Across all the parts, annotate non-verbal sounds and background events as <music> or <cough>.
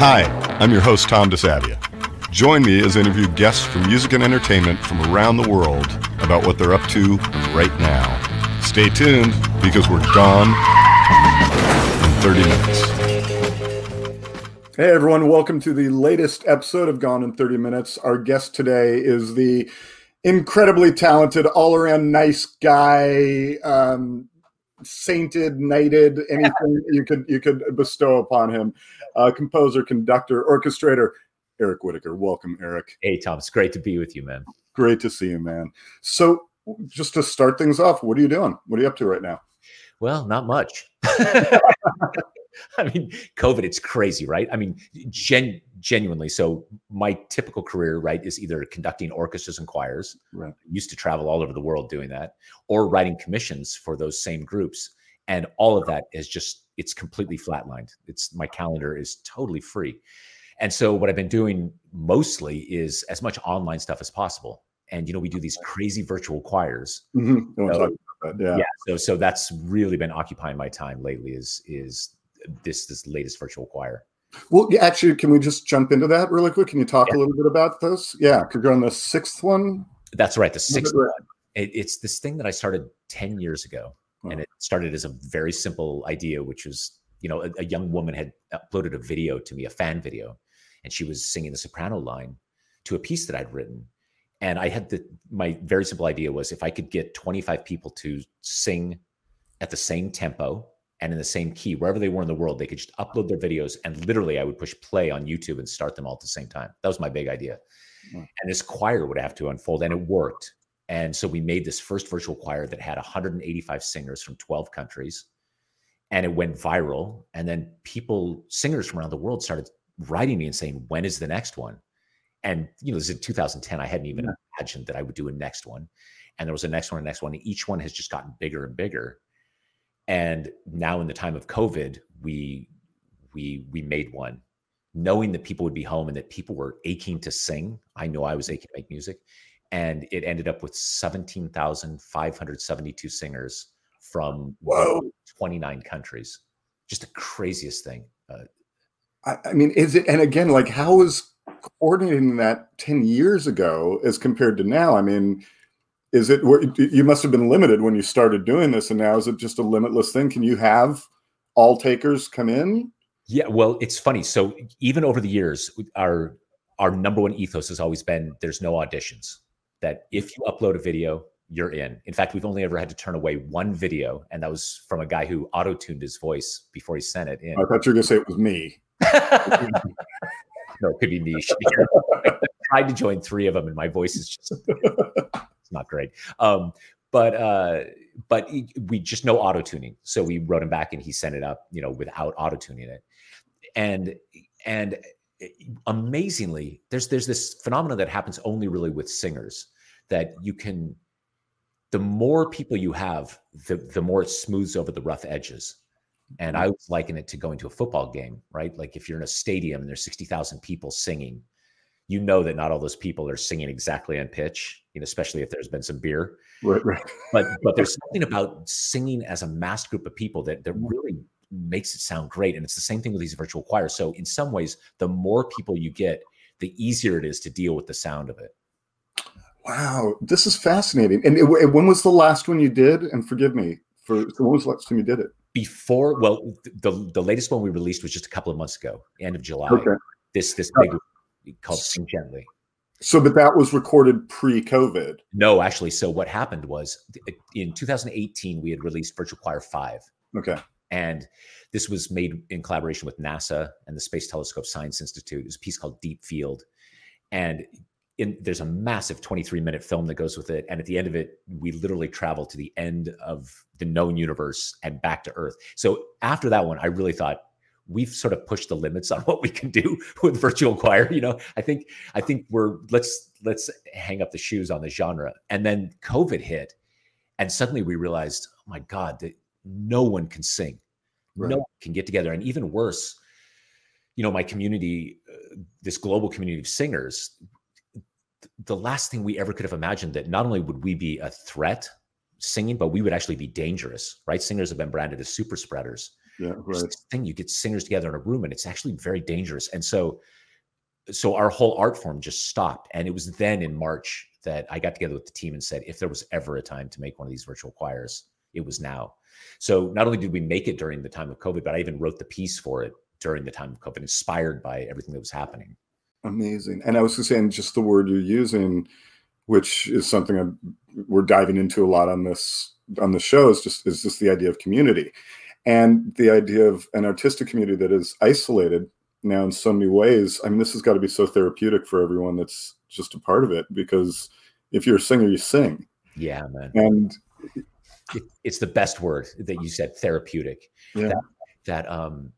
Hi, I'm your host, Tom DeSavia. Join me as I interview guests from music and entertainment from around the world about what they're up to right now. Stay tuned because we're gone in 30 minutes. Hey everyone, welcome to the latest episode of Gone in 30 Minutes. Our guest today is the incredibly talented, all around nice guy, um, sainted, knighted, anything <laughs> you could you could bestow upon him. Uh, composer, conductor, orchestrator, Eric Whitacre. Welcome, Eric. Hey, Tom. It's great to be with you, man. Great to see you, man. So, just to start things off, what are you doing? What are you up to right now? Well, not much. <laughs> I mean, COVID, it's crazy, right? I mean, gen- genuinely. So, my typical career, right, is either conducting orchestras and choirs. Right. I used to travel all over the world doing that, or writing commissions for those same groups. And all of that is just, it's completely flatlined. It's my calendar is totally free. And so, what I've been doing mostly is as much online stuff as possible. And, you know, we do these crazy virtual choirs. Mm-hmm. So- Yeah. yeah so so that's really been occupying my time lately is is this this latest virtual choir Well, actually, can we just jump into that really quick? Can you talk Yeah. a little bit about this? Yeah, because you're on the sixth one. that's right the sixth one. It, it's this thing that i started 10 years ago Wow. and it started as a very simple idea which was you know a, a young woman had uploaded a video to me a fan video and she was singing the soprano line to a piece that i'd written and i had the my very simple idea was if i could get 25 people to sing at the same tempo and in the same key wherever they were in the world they could just upload their videos and literally i would push play on youtube and start them all at the same time that was my big idea Hmm. and this choir would have to unfold and it worked and so we made this first virtual choir that had 185 singers from 12 countries. And it went viral. And then people singers from around the world started writing me and saying when is the next one? And you know this is in 2010 i hadn't even Yeah. imagined that i would do a next one. And there was a next one a next one. And each one has just gotten bigger and bigger. And now in the time of covid we we we made one. Knowing that people would be home and that people were aching to sing i know i was mm-hmm. aching to make music and it ended up with 17,572 singers from Whoa. 29 countries just the craziest thing uh, I, I mean, is it? And again, like, how is coordinating that ten years ago as compared to now? I mean, is it? where- You must have been limited when you started doing this, and now is it just a limitless thing? Can you have all takers come in? Yeah, well, it's funny. So even over the years, our our number one ethos has always been there's no auditions. That if you upload a video, you're in. In fact, we've only ever had to turn away one video, and that was from a guy who auto tuned his voice before he sent it in. I thought you were going to say it was me. <laughs> no, it could be me. <laughs> tried to join three of them, and my voice is just it's not great. Um, but uh, but we just no auto tuning. So we wrote him back, and he sent it up, you know, without auto tuning it. And and amazingly, there's there's this phenomenon that happens only really with singers that you can. The more people you have, the the more it smooths over the rough edges. And I always liken it to going to a football game, right? Like if you're in a stadium and there's 60,000 people singing, you know that not all those people are singing exactly on pitch, you know, especially if there's been some beer. Right, right. But but there's <laughs> something about singing as a mass group of people that that really makes it sound great. And it's the same thing with these virtual choirs. So in some ways, the more people you get, the easier it is to deal with the sound of it. Wow, this is fascinating. And it, it- when was the last one you did? And forgive me for when was the last time you did it? Before, well, th- the the latest one we released was just a couple of months ago, end of July. Okay. This this Oh. big called Sing Gently. So, but that was recorded pre-COVID. No, actually. So what happened was in 2018 we had released Virtual Choir Five, Okay. And this was made in collaboration with NASA and the Space Telescope Science Institute. It's a piece called Deep Field, and in, there's a massive 23 minute film that goes with it. And at the end of it, we literally travel to the end of the known universe and back to Earth. So after that one, I really thought we've sort of pushed the limits on <laughs> what we can do with virtual choir. You know, I think I think we're let's let's hang up the shoes on the genre. And then COVID hit, and suddenly we realized, oh my God, that no one can sing, Right. no one can get together, and even worse, you know, my community, uh, this global community of singers. th- The last thing we ever could have imagined that not only would we be a threat singing, but we would actually be dangerous, right? Singers have been branded as super spreaders. Yeah, right. Thing you get singers together in a room, and it's actually very dangerous. And so, so our whole art form just stopped. And it was then in March that I got together with the team and said, if there was ever a time to make one of these virtual choirs, it was now. So not only did we make it during the time of COVID, but I even wrote the piece for it during the time of COVID, inspired by everything that was happening. Amazing. And I was just saying, just the word you're using, which is something I'm, we're diving into a lot on this on the show, is just is just the idea of community, and the idea of an artistic community that is isolated now in so many ways. I mean, this has got to be so therapeutic for everyone that's just a part of it because if you're a singer, you sing. Yeah, man. And it, it's the best word that you said, therapeutic. Yeah. That, that um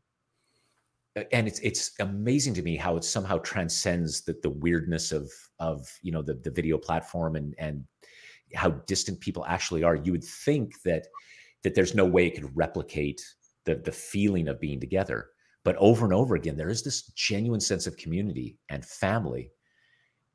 and it's it's amazing to me how it somehow transcends the, the weirdness of of you know the, the video platform and and how distant people actually are you would think that that there's no way it could replicate the the feeling of being together but over and over again there is this genuine sense of community and family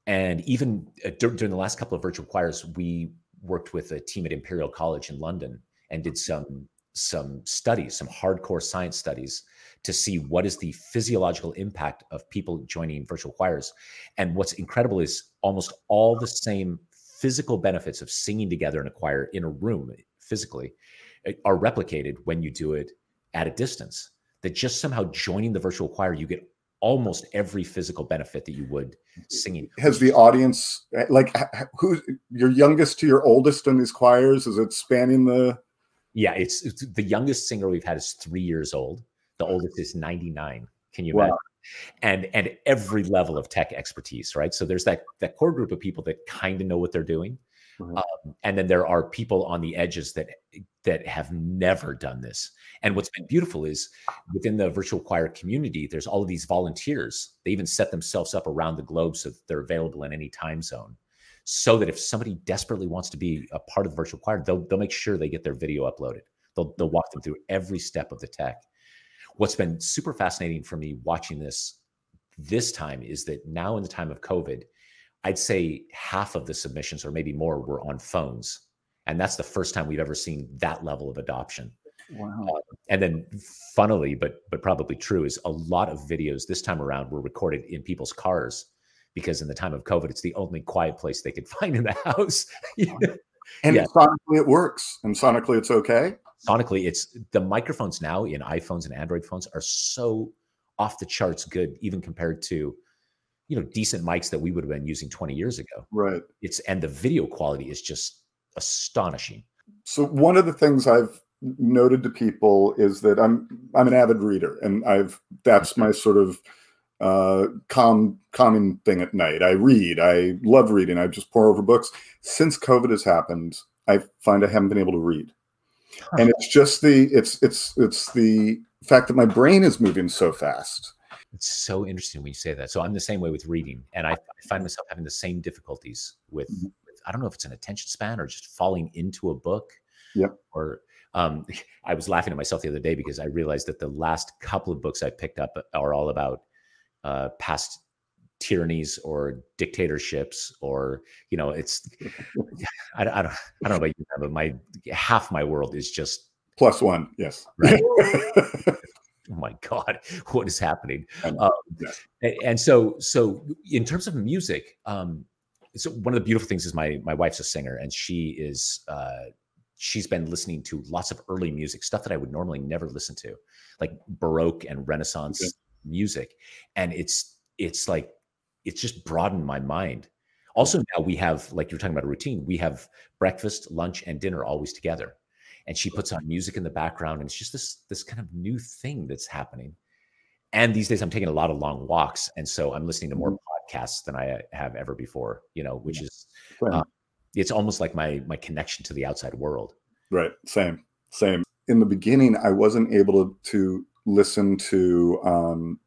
and even uh, during the last couple of virtual choirs we worked with a team at imperial college in london and did some some studies some hardcore science studies to see what is the physiological impact of people joining virtual choirs. And what's incredible is almost all the same physical benefits of singing together in a choir in a room physically eh, are replicated when you do it at a distance. That just somehow joining the virtual choir, you get almost every physical benefit that you would singing. Has the audience like who your youngest to your oldest in these choirs? Is it spanning the? Yeah, it's, it's the youngest singer we've had is three years old. The oldest is 99. Can you wow. imagine? And and every level of tech expertise, right? So there's that that core group of people that kind of know what they're doing, mm-hmm. um, and then there are people on the edges that that have never done this. And what's been beautiful is within the virtual choir community, there's all of these volunteers. They even set themselves up around the globe so that they're available in any time zone so that if somebody desperately wants to be a part of the virtual choir, they'll, they'll make sure they get their video uploaded. They'll, they'll walk them through every step of the tech what's been super fascinating for me watching this this time is that now in the time of COVID, I'd say half of the submissions or maybe more were on phones. And that's the first time we've ever seen that level of adoption. Wow. Uh, and then funnily, but but probably true, is a lot of videos this time around were recorded in people's cars because in the time of COVID, it's the only quiet place they could <laughs> find in the house. <laughs> and yeah. sonically it works. And sonically it's okay sonically it's the microphones now in iPhones and Android phones are so off the charts good, even compared to you know decent mics that we would have been using 20 years ago. Right. It's and the video quality is just astonishing. So one of the things I've noted to people is that I'm I'm an avid reader and I've that's my sort of uh calm calming thing at night. I read. I love reading. I just pour over books. Since COVID has happened, I find I haven't been able to read and it's just the it's it's it's the fact that my brain is moving so fast it's so interesting when you say that. So i'm the same way with reading and i, I find myself having the same difficulties with, mm-hmm. with, i don't know if it's an attention span or just falling into a book yep. or um, <laughs> i was laughing at myself the other day because i realized that the last couple of books i picked up are all about uh, past tyrannies or dictatorships or you know it's <laughs> <laughs> I, I, don't i don't know about you but my half my world is just plus one yes. Right <laughs> oh my god <laughs> what is happening um, and so so in terms of music um so one of the beautiful things is my my wife's a singer and she is uh she's been listening to lots of early music stuff that i would normally never listen to like baroque and renaissance okay. music and it's it's like it's just broadened my mind. Also, now we have, like you're talking about a routine, we have breakfast, lunch, and dinner always together. And she puts on music in the background, and it's just this this kind of new thing that's happening. And these days, I'm taking a lot of long walks, and so I'm listening to more mm-hmm. podcasts than I have ever before. You know, which is uh, it's almost like my my connection to the outside world. Right. Same. Same. In the beginning, I wasn't able to, to listen to um,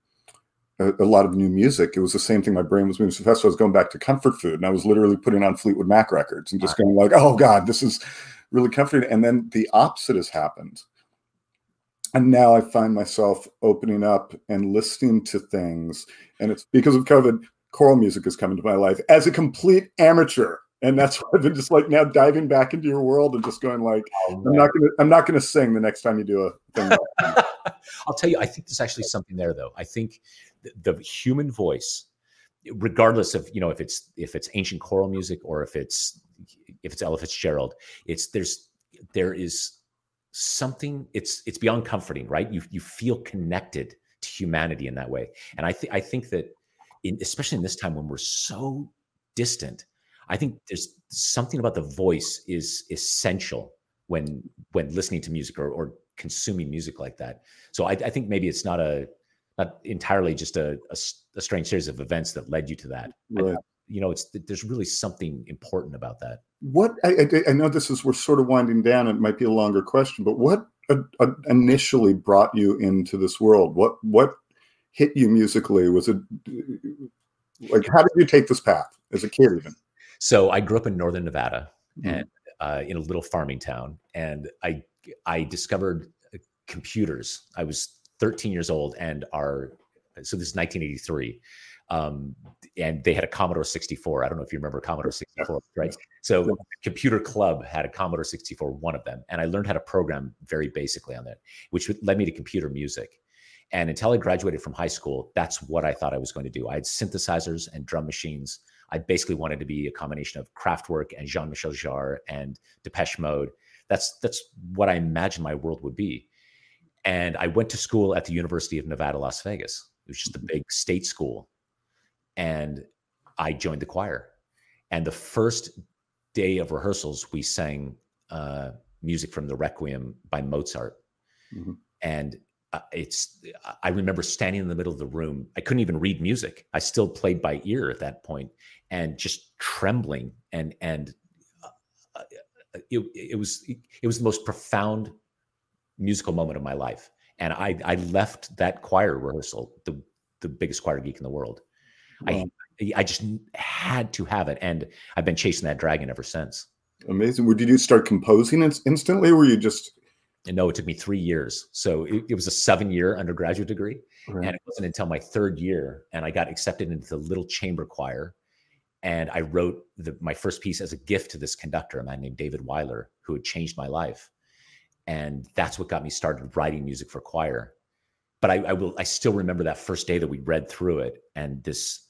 a, a, lot of new music. It was the same thing. My brain was moving so fast. So I was going back to comfort food, and I was literally putting on Fleetwood Mac records and just going like, "Oh God, this is really comforting." And then the opposite has happened, and now I find myself opening up and listening to things, and it's because of COVID. Choral music has come into my life as a complete amateur and that's why I've been just like now diving back into your world and just going like, oh, I'm not gonna I'm not gonna sing the next time you do a thing. <laughs> I'll tell you, I think there's actually something there, though. I think the, the human voice, regardless of you know if it's if it's ancient choral music or if it's if it's Ella Fitzgerald, it's there's there is something. It's it's beyond comforting, right? You you feel connected to humanity in that way, and I think I think that, in, especially in this time when we're so distant, I think there's something about the voice is essential when when listening to music or, or consuming music like that. So I, I, think maybe it's not a not entirely just a, a, a, strange series of events that led you to that. Right. I, you know, it's there's really something important about that. What I, I, know this is we're sort of winding down. It might be a longer question, but what initially brought you into this world? What what hit you musically? Was it like how did you take this path as a kid even? So I grew up in northern Nevada mm-hmm. and uh, in a little farming town, and I I discovered uh, computers. I was 13 years old, and our so this is 1983. Um, and they had a Commodore 64. I don't know if you remember Commodore 64, right? So Computer Club had a Commodore 64, one of them, and I learned how to program very basically on that, which led me to computer music. And until I graduated from high school, that's what I thought I was going to do. I had synthesizers and drum machines. I basically wanted to be a combination of Kraftwerk and Jean-Michel Jarre and Depeche Mode. That's that's what I imagined my world would be. And I went to school at the University of Nevada, Las Vegas. It was just a mm-hmm. big state school. And I joined the choir. And the first day of rehearsals, we sang uh, music from the Requiem by Mozart. Mm-hmm. And uh, it's i remember standing in the middle of the room i couldn't even read music i still played by ear at that point and just trembling and and uh, uh it, it was it was the most profound musical moment of my life and i i left that choir rehearsal the the biggest choir geek in the world wow. i i just had to have it and i've been chasing that dragon ever since amazing did you start composing it instantly or were you just and no, it took me three years. So it, it was a seven year undergraduate degree. Right. And it wasn't until my third year and I got accepted into the little chamber choir. And I wrote the, my first piece as a gift to this conductor, a man named David Weiler, who had changed my life. And that's what got me started writing music for choir. But I, I will, I still remember that first day that we read through it and this,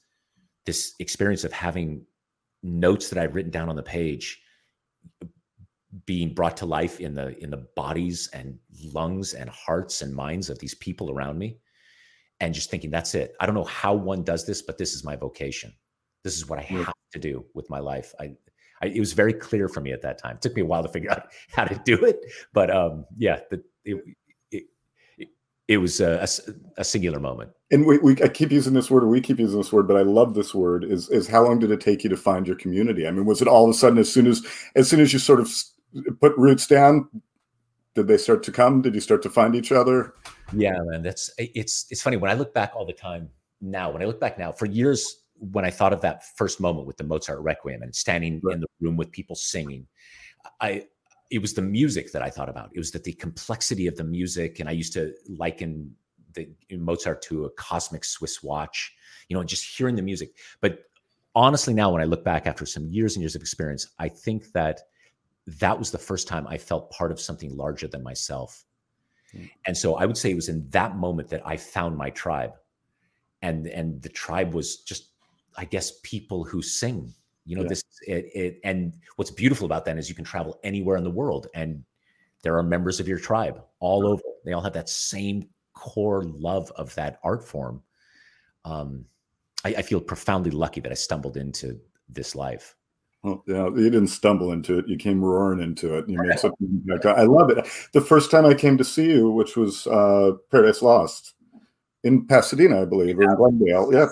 this experience of having notes that I've written down on the page being brought to life in the in the bodies and lungs and hearts and minds of these people around me and just thinking that's it. I don't know how one does this but this is my vocation. This is what i have to do with my life. I, I it was very clear for me at that time. It took me a while to figure <laughs> out how to do it but um yeah the, it, it, was a, a, a, singular moment. And we, we, I keep using this word, or we keep using this word, but I love this word. Is is how long did it take you to find your community? I mean, was it all of a sudden as soon as as soon as you sort of put roots down did they start to come did you start to find each other yeah man that's it's it's funny when i look back all the time now when i look back now for years when i thought of that first moment with the mozart requiem and standing right. in the room with people singing i it was the music that i thought about it was that the complexity of the music and i used to liken the mozart to a cosmic swiss watch you know just hearing the music but honestly now when i look back after some years and years of experience i think that that was the first time I felt part of something larger than myself. Mm. And so I would say it was in that moment that I found my tribe. And and the tribe was just, I guess, people who sing. You know, yeah. this it, it and what's beautiful about that is you can travel anywhere in the world and there are members of your tribe all over. They all have that same core love of that art form. Um, I, I feel profoundly lucky that I stumbled into this life. Well, yeah, you didn't stumble into it. You came roaring into it. You made such an impact. I love it. The first time I came to see you, which was uh, Paradise Lost in Pasadena, I believe, yeah. or in Glendale. Yeah.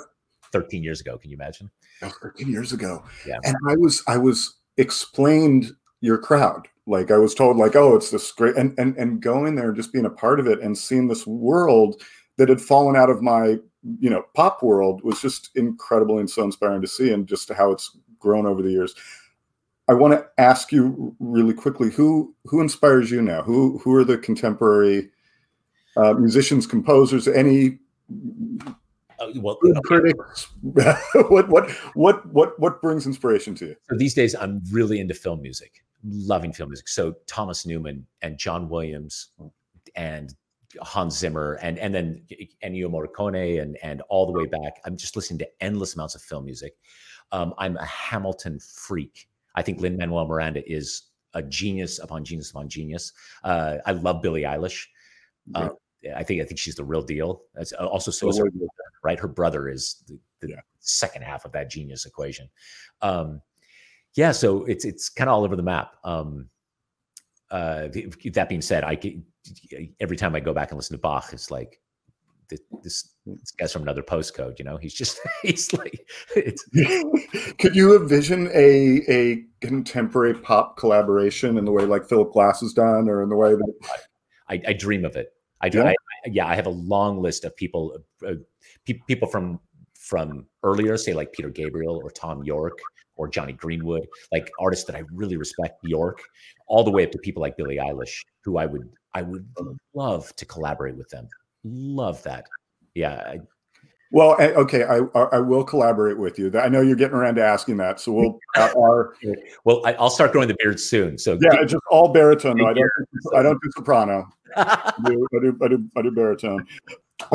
13 years ago. Can you imagine? Oh, 13 years ago. Yeah. And I was, I was explained your crowd. Like I was told, like, oh, it's this great, and and and going there and just being a part of it and seeing this world that had fallen out of my, you know, pop world was just incredible and so inspiring to see, and just how it's grown over the years. I want to ask you really quickly who who inspires you now? Who who are the contemporary uh, musicians, composers, any uh, well, critics? <laughs> what what what what what brings inspiration to you? So these days, I'm really into film music, loving film music. So Thomas Newman and John Williams and Hans Zimmer and and then Ennio Morricone and and all the way back. I'm just listening to endless amounts of film music. Um, I'm a Hamilton freak. I think Lin Manuel Miranda is a genius upon genius upon genius. Uh, I love Billie Eilish. Uh, I think I think she's the real deal. That's uh, also so is her, right. Her brother is the, the yeah. second half of that genius equation. Um, yeah, so it's it's kind of all over the map. Um, uh, that being said, I every time I go back and listen to Bach, it's like this, this, this guy's from another postcode. You know, he's just <laughs> he's like it's. <laughs> Could you envision a a contemporary pop collaboration in the way like Philip Glass has done, or in the way that I, I dream of it. I do. Yeah. I, yeah, I have a long list of people, uh, pe- people from from earlier, say like Peter Gabriel or Thom Yorke or Jonny Greenwood, like artists that I really respect, Yorke, all the way up to people like Billie Eilish, who I would I would love to collaborate with them. Love that. Yeah. I, well, eh, okay, I I will collaborate with you. I know you're getting around to asking that, so we'll uh, <laughs> our. well, I, will start growing the beard soon. So yeah, just all baritone. I don't I don't do soprano. I, do, I do I do I do baritone.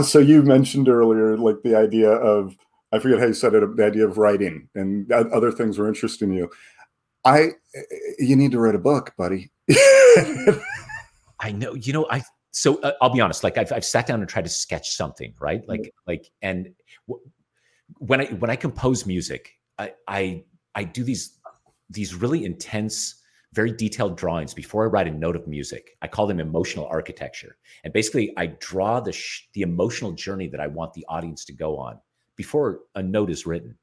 So you mentioned earlier, like the idea of I forget how you said it, the idea of writing and other things were interesting to you. I eh, eh, you need to write a book, buddy. <laughs> I know. You know, I so uh, I'll be honest. Like I've, I've sat down and tried to sketch something, right? Like mm-hmm. like and w- when I when I compose music, I I I do these these really intense, very detailed drawings before I write a note of music. I call them emotional architecture, and basically I draw the sh- the emotional journey that I want the audience to go on before a note is written.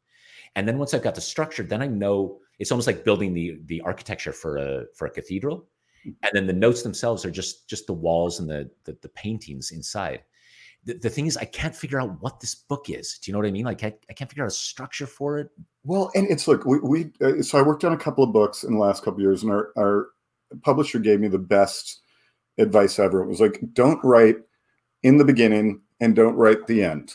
And then once I've got the structure, then I know it's almost like building the the architecture for a for a cathedral and then the notes themselves are just just the walls and the the, the paintings inside. The, the, thing is i can't figure out what this book is. Do you know what i mean? Like i, I can't figure out a structure for it. Well and it's look we, we uh, so i worked on a couple of books in the last couple years and our, our publisher gave me the best advice ever. It was like don't write in the beginning and don't write the end.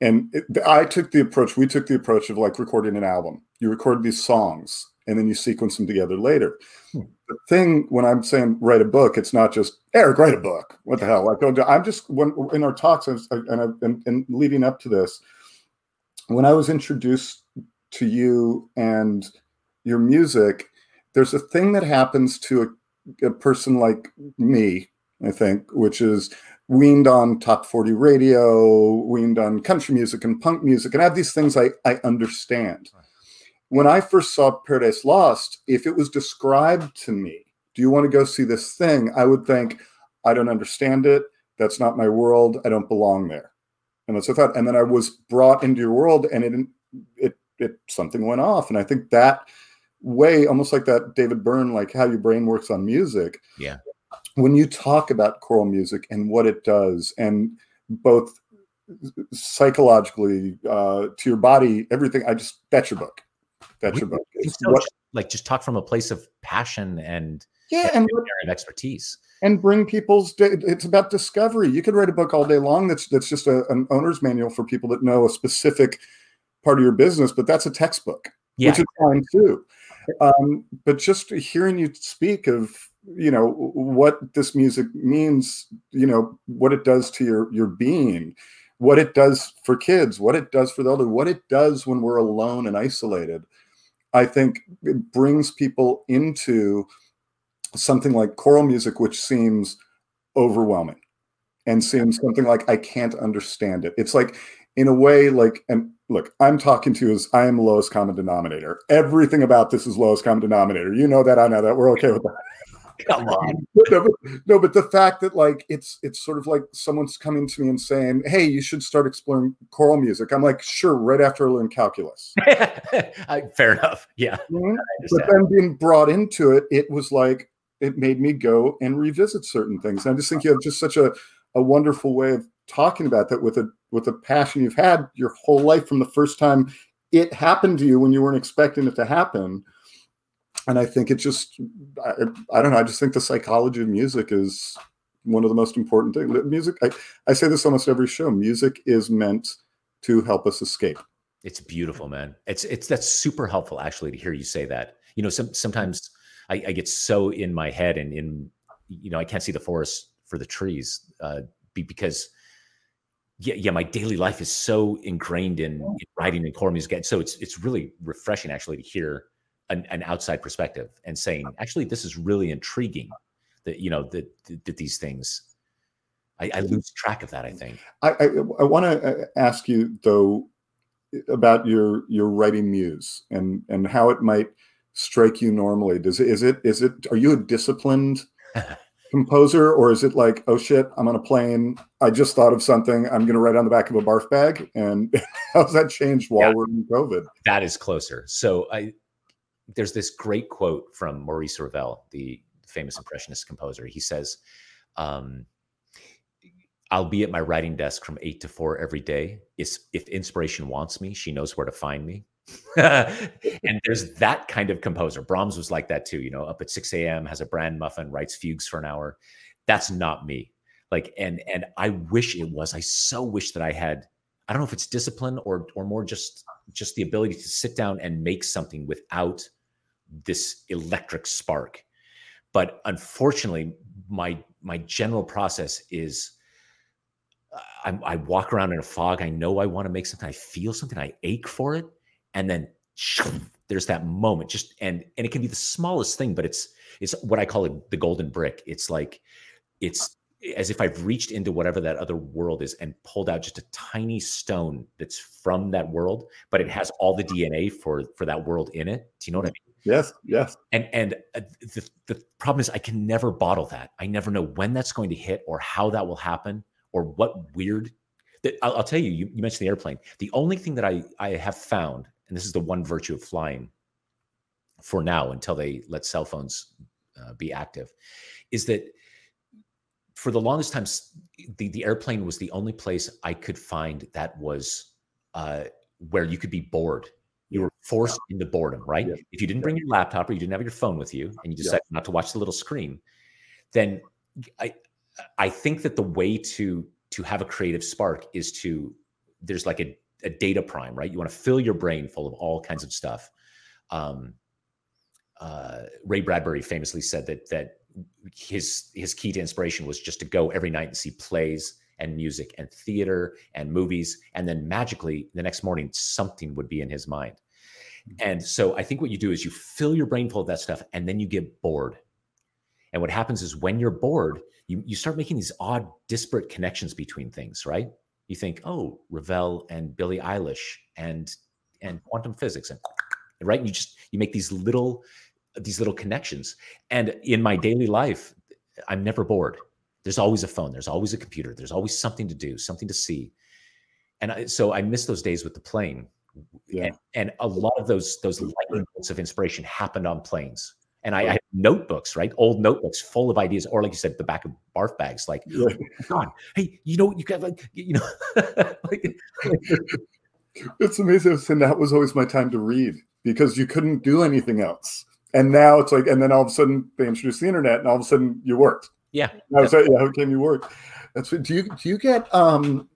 And it, i took the approach we took the approach of like recording an album. You record these songs and then you sequence them together later. Hmm. The thing when I'm saying write a book, it's not just Eric write a book. What the hell? Like I'm just when in our talks and, and, and, and leading up to this, when I was introduced to you and your music, there's a thing that happens to a, a person like me, I think, which is weaned on top 40 radio, weaned on country music and punk music, and I have these things I, I understand when I first saw Paradise Lost, if it was described to me, do you want to go see this thing? I would think, I don't understand it. That's not my world. I don't belong there. And that's what I thought. And then I was brought into your world and it, it, it, something went off. And I think that way, almost like that David Byrne, like how your brain works on music. Yeah. When you talk about choral music and what it does, and both psychologically uh, to your body, everything, I just, that's your book that's your book. what, like just talk from a place of passion and yeah, and, and expertise, and bring people's. It's about discovery. You could write a book all day long. That's that's just a, an owner's manual for people that know a specific part of your business, but that's a textbook, yeah. which is fine too. Um, but just hearing you speak of you know what this music means, you know what it does to your your being, what it does for kids, what it does for the elder, what it does when we're alone and isolated. I think it brings people into something like choral music, which seems overwhelming and seems something like I can't understand it. It's like, in a way, like, and look, I'm talking to you as I am lowest common denominator. Everything about this is lowest common denominator. You know that. I know that. We're okay with that. Come on. <laughs> no, but, no, but the fact that like it's it's sort of like someone's coming to me and saying, "Hey, you should start exploring choral music." I'm like, "Sure," right after I learn calculus. <laughs> Fair enough. Yeah. Mm-hmm. But then being brought into it, it was like it made me go and revisit certain things. And I just think you have just such a a wonderful way of talking about that with a with a passion you've had your whole life from the first time it happened to you when you weren't expecting it to happen and I think it just, I, I, don't know. I just think the psychology of music is one of the most important things. Music, I, I say this almost every show. Music is meant to help us escape. It's beautiful, man. It's it's that's super helpful actually to hear you say that. You know, some sometimes I, I get so in my head and in you know I can't see the forest for the trees, uh, be, because yeah, yeah, my daily life is so ingrained in, in writing and core music, so it's it's really refreshing actually to hear an, an, outside perspective and saying, actually, this is really intriguing. That you know that that these things, I, I lose track of that. I think. I I, I want to uh, ask you though about your your writing muse and and how it might strike you normally. Does it is it is it are you a disciplined <laughs> composer or is it like oh shit i'm on a plane i just thought of something i'm going to write on the back of a barf bag and <laughs> how's that changed while yeah, we're in covid that is closer so i there's this great quote from maurice ravel the famous impressionist composer he says um, i'll be at my writing desk from 8 to 4 every day if, if inspiration wants me she knows where to find me <laughs> and there's that kind of composer. Brahms was like that too, you know, up at 6 a.m., has a bran muffin, writes fugues for an hour. That's not me. Like, and and I wish it was. I so wish that I had, I don't know if it's discipline or or more just just the ability to sit down and make something without this electric spark. But unfortunately, my my general process is I, I walk around in a fog. I know I want to make something. I feel something. I ache for it and then <sniffs> there's that moment just and and it can be the smallest thing but it's it's what i call it the golden brick it's like it's as if i've reached into whatever that other world is and pulled out just a tiny stone that's from that world but it has all the dna for for that world in it do you know what i mean yes yes. And and uh, the, the problem is i can never bottle that. I never know when that's going to hit or how that will happen or what weird that I'll, I'll tell you, you you mentioned the airplane. The only thing that i i have found and this is the one virtue of flying for now until they let cell phones uh, be active, is that for the longest time, the, the airplane was the only place I could find that was uh, where you could be bored. Forced into boredom, right? Yeah. If you didn't bring your laptop or you didn't have your phone with you and you decided not to watch the little screen, then I I think that the way to to have a creative spark is to there's like a a data prime, right? You want to fill your brain full of all kinds of stuff. Um, uh, Ray Bradbury famously said that that his his key to inspiration was just to go every night and see plays and music and theater and movies, and then magically the next morning something would be in his mind. And so I think what you do is you fill your brain full of that stuff, and then you get bored. And what happens is when you're bored, you you start making these odd, disparate connections between things, right? you think, oh, Ravel and Billie Eilish and and quantum physics and right. And you just you make these little these little connections. And in my daily life, I'm never bored. There's always a phone. There's always a computer. There's always something to do, something to see. And I, so I miss those days with the plane. Yeah. And, and a lot of those those lightning bolts of inspiration happened on planes. And I, I have notebooks, right? Old notebooks full of ideas, or like you said, the back of barf bags. Like, yeah. God, hey, you know what? You got like, you know, <laughs> like, <laughs> it's amazing. And that was always my time to read because you couldn't do anything else. And now it's like, and then all of a sudden they introduced the internet, and all of a sudden you worked. Yeah. I was like, yeah, how came you work? That's what, do you do you get um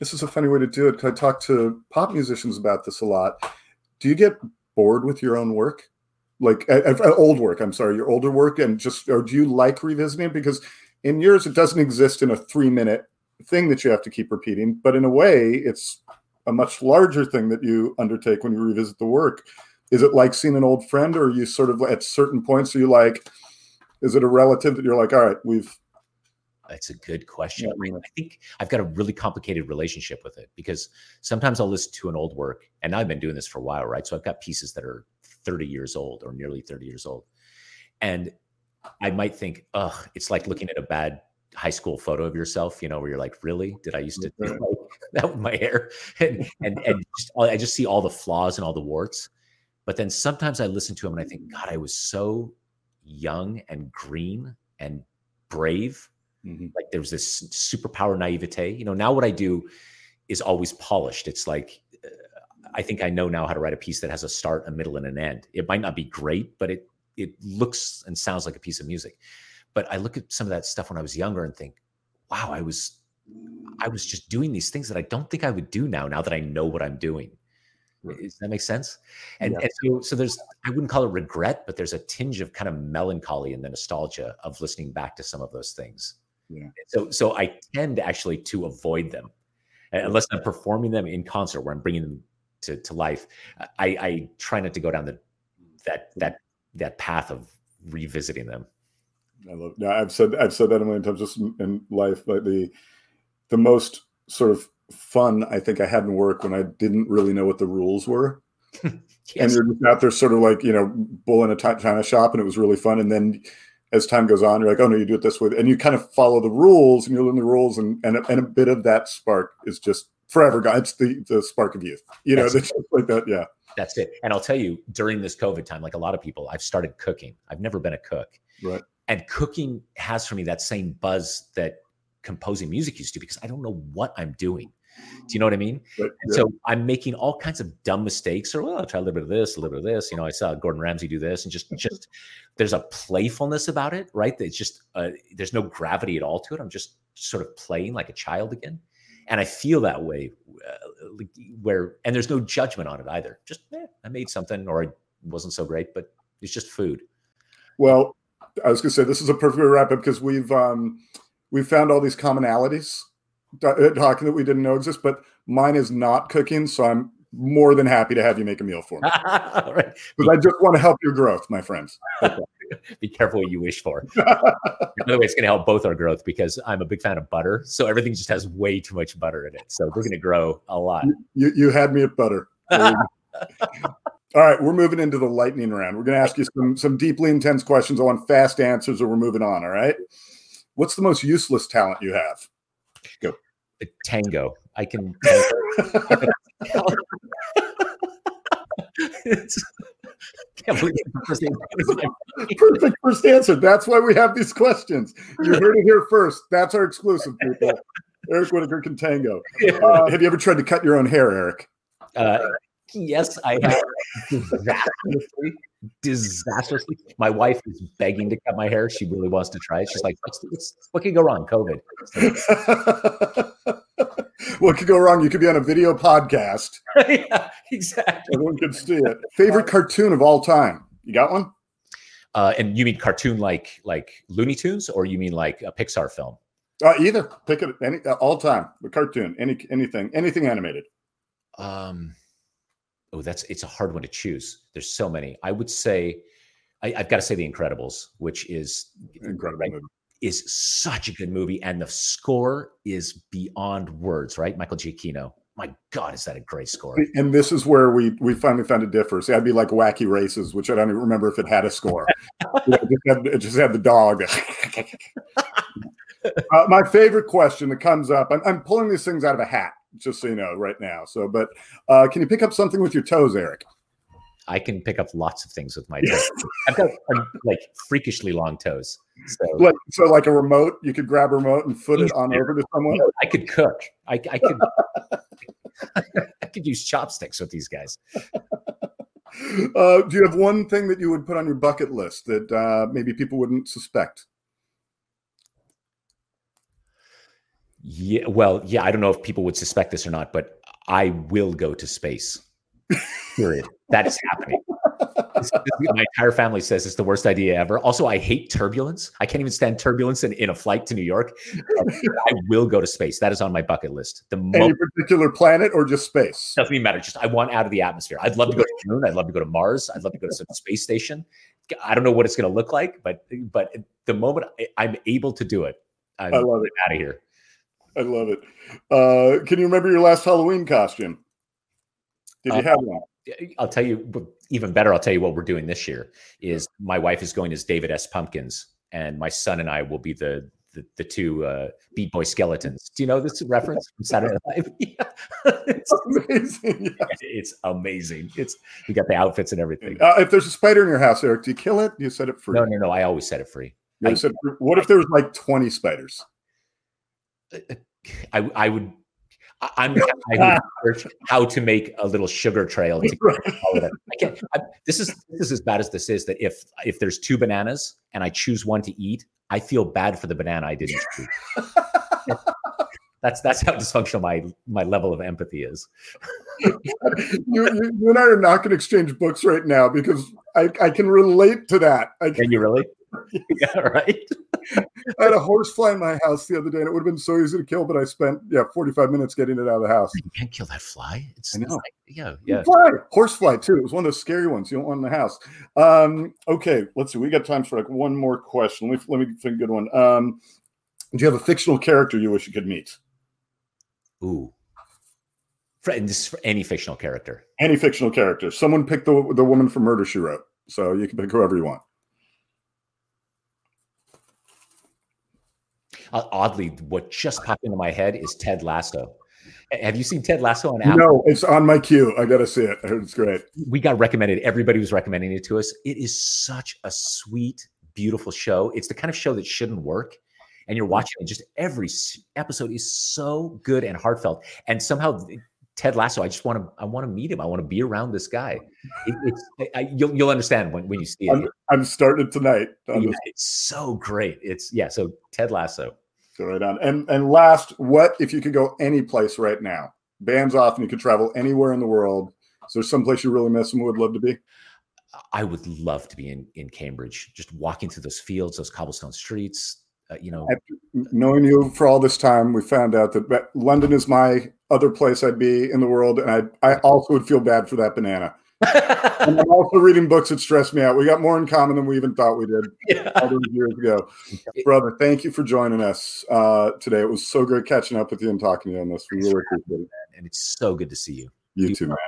this is a funny way to do it. because I talk to pop musicians about this a lot. Do you get bored with your own work? like uh, uh, old work i'm sorry your older work and just or do you like revisiting it because in yours it doesn't exist in a three minute thing that you have to keep repeating but in a way it's a much larger thing that you undertake when you revisit the work is it like seeing an old friend or you sort of at certain points are you like is it a relative that you're like all right we've it's a good question. Yeah. I, mean, I think I've got a really complicated relationship with it because sometimes I'll listen to an old work, and I've been doing this for a while, right? So I've got pieces that are 30 years old or nearly 30 years old. And I might think, ugh, it's like looking at a bad high school photo of yourself, you know, where you're like, really? Did I used to do mm-hmm. <laughs> that with my hair? And and and just, I just see all the flaws and all the warts. But then sometimes I listen to him and I think, mm. God, I was so young and green and brave. Mm-hmm. Like there was this superpower naivete. You know, now what I do is always polished. It's like I think I know now how to write a piece that has a start, a middle, and an end. It might not be great, but it it looks and sounds like a piece of music. But I look at some of that stuff when I was younger and think, wow, I was I was just doing these things that I don't think I would do now. Now that I know what I'm doing, does that make sense? And, yeah. and so so there's I wouldn't call it regret, but there's a tinge of kind of melancholy and the nostalgia of listening back to some of those things. Yeah. So so I tend actually to avoid them uh, unless I'm performing them in concert where I'm bringing them to, to life. I, I try not to go down the that that that path of revisiting them. I love. Yeah, I've said I've said that a million times just in life. But the the most sort of fun I think I had in work when I didn't really know what the rules were. <laughs> yes. And you're just out there, sort of like you know, bull in a china shop, and it was really fun. And then as time goes on, you're like, oh no, you do it this way, and you kind of follow the rules, and you learn the rules, and and a, and a bit of that spark is just forever gone. It's the the spark of youth, you know, <laughs> just like that. Yeah, that's it. And I'll tell you, during this COVID time, like a lot of people, I've started cooking. I've never been a cook, right? And cooking has for me that same buzz that composing music used to because I don't know what I'm doing. Do you know what I mean? Right, yeah. So I'm making all kinds of dumb mistakes, or well, I'll try a little bit of this, a little bit of this. You know, I saw Gordon Ramsay do this, and just <laughs> just there's a playfulness about it, right? It's just uh, there's no gravity at all to it. I'm just sort of playing like a child again, and I feel that way. Uh, where and there's no judgment on it either. Just eh, I made something, or it wasn't so great, but it's just food. Well, I was going to say this is a perfect wrap up because we've um, we've found all these commonalities uh, talking that we didn't know exist, but mine is not cooking. So I'm more than happy to have you make a meal for me. <laughs> right. Because I just want to help your growth, my friends. <laughs> Be careful what you wish for. <laughs> By the way, it's going to help both our growth because I'm a big fan of butter. So everything just has way too much butter in it. So we're going to grow a lot. You, you had me at butter. All right, we're moving into the lightning round. We're going to ask you some some deeply intense questions. I want fast answers, or we're moving on. All right. What's the most useless talent you have? Go. Tango. I can. <laughs> Perfect first answer. That's why we have these questions. You heard it here first. That's our exclusive, people. Eric Whitacre can tango. Uh, have you ever tried to cut your own hair, Eric? Uh, yes, I have. Disastrously, disastrously. My wife is begging to cut my hair. She really wants to try it. She's like, what's, what's, "What could go wrong? COVID." <laughs> what could go wrong? You could be on a video podcast. <laughs> yeah, exactly. Everyone could see it. Favorite cartoon of all time? You got one? Uh, and you mean cartoon like like Looney Tunes, or you mean like a Pixar film? Uh, either. Pick it any uh, all time. The cartoon, any anything, anything animated. Um, oh, that's it's a hard one to choose. There's so many. I would say, I, have got to say The Incredibles, which is incredible. Right? is such a good movie, and the score is beyond words. Right, Michael Giacchino. My God, is that a great score? And this is where we we finally found it differs. I'd be like Wacky Races, which I don't even remember if it had a score. <laughs> it, just had, it, just had, the dog. <laughs> uh, my favorite question that comes up. I'm, I'm, pulling these things out of a hat, just so you know, right now. So, but uh, can you pick up something with your toes, Eric? I can pick up lots of things with my <laughs> toes. I've got like freakishly long toes. So, like, so like a remote, you could grab a remote and foot it on over to someone. I could cook. I, I could. <laughs> <laughs> I could use chopsticks with these guys. Uh, do you have one thing that you would put on your bucket list that uh, maybe people wouldn't suspect? Yeah, well, yeah, I don't know if people would suspect this or not, but I will go to space. Period. that is happening. My entire family says it's the worst idea ever. Also, I hate turbulence. I can't even stand turbulence in, in a flight to New York. <laughs> I will go to space. That is on my bucket list. The Any mo- particular planet or just space? Doesn't even matter. Just I want out of the atmosphere. I'd love to go to the moon. I'd love to go to Mars. I'd love to go to some space station. I don't know what it's going to look like, but but the moment I, am able to do it, I'm I love it. Out of here. I love it. Uh, can you remember your last Halloween costume? Did you uh, have one? I'll tell you even better. I'll tell you what we're doing this year is my wife is going as David S. Pumpkins, and my son and I will be the the, the two uh, Beat Boy skeletons. Do you know this reference from Saturday Night Live? <laughs> it's <laughs> amazing. Yeah. <laughs> It's amazing. It's you got the outfits and everything. Uh, if there's a spider in your house, Eric, do you kill it? Do you set it free? No, no, no. I always set it free. I, said, what if there was like 20 spiders? I, I would I'm guy who how to make a little sugar trail. <laughs> I can't. I, this is this is as bad as this is. That if if there's two bananas and I choose one to eat, I feel bad for the banana I didn't choose. that's that's how dysfunctional my my level of empathy is. <laughs> you, you, you, and I are not going to exchange books right now because I, I can relate to that. I can you really? <laughs> yeah, right. I had a horse fly in my house the other day, and it would have been so easy to kill, but I spent yeah 45 minutes getting it out of the house. You can't kill that fly. It's, I know. it's like, yeah, yeah. Fly, horse fly too. It was one of those scary ones you don't want in the house. Um, okay, let's see. We got time for like one more question. Let me let me think a good one. Um, do you have a fictional character you wish you could meet? Ooh. For, this is for any fictional character. Any fictional character. Someone picked the the woman from Murder She Wrote, so you can pick whoever you want. Uh, oddly, what just popped into my head is Ted Lasso. Have you seen Ted Lasso on Apple? No, it's on my queue. I got to see it. I heard it's great. We got recommended. Everybody was recommending it to us. It is such a sweet, beautiful show. It's the kind of show that shouldn't work. And you're watching it, just every episode is so good and heartfelt. And somehow Ted Lasso, I just want to, I want to meet him. I want to be around this guy. It, it's, I, you'll, you'll understand when, when you see it. I'm, I'm starting it tonight. on Yeah, this- it's so great. It's yeah. So Ted Lasso. So right on. And and last, what if you could go any place right now? Bands off and you could travel anywhere in the world. Is there some place you really miss and would love to be? I would love to be in in Cambridge, just walking through those fields, those cobblestone streets. Uh, you know, After knowing you for all this time, we found out that London is my other place I'd be in the world, and I I also would feel bad for that banana. <laughs> And I'm also reading books that stress me out. We got more in common than we even thought we did <laughs> yeah. all those years ago. Brother, thank you for joining us uh, today. It was so great catching up with you and talking to you on this. We really appreciate it. and it's so good to see you. You too, man.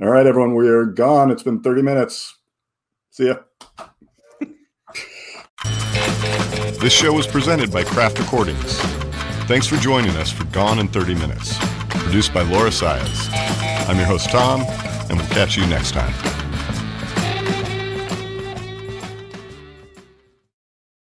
All right, everyone, we are gone. It's been 30 minutes. See ya. This show was presented by Craft Recordings. Thanks for joining us for Gone in 30 Minutes. Produced by Laura Sias. I'm your host, Tom, and we'll catch you next time.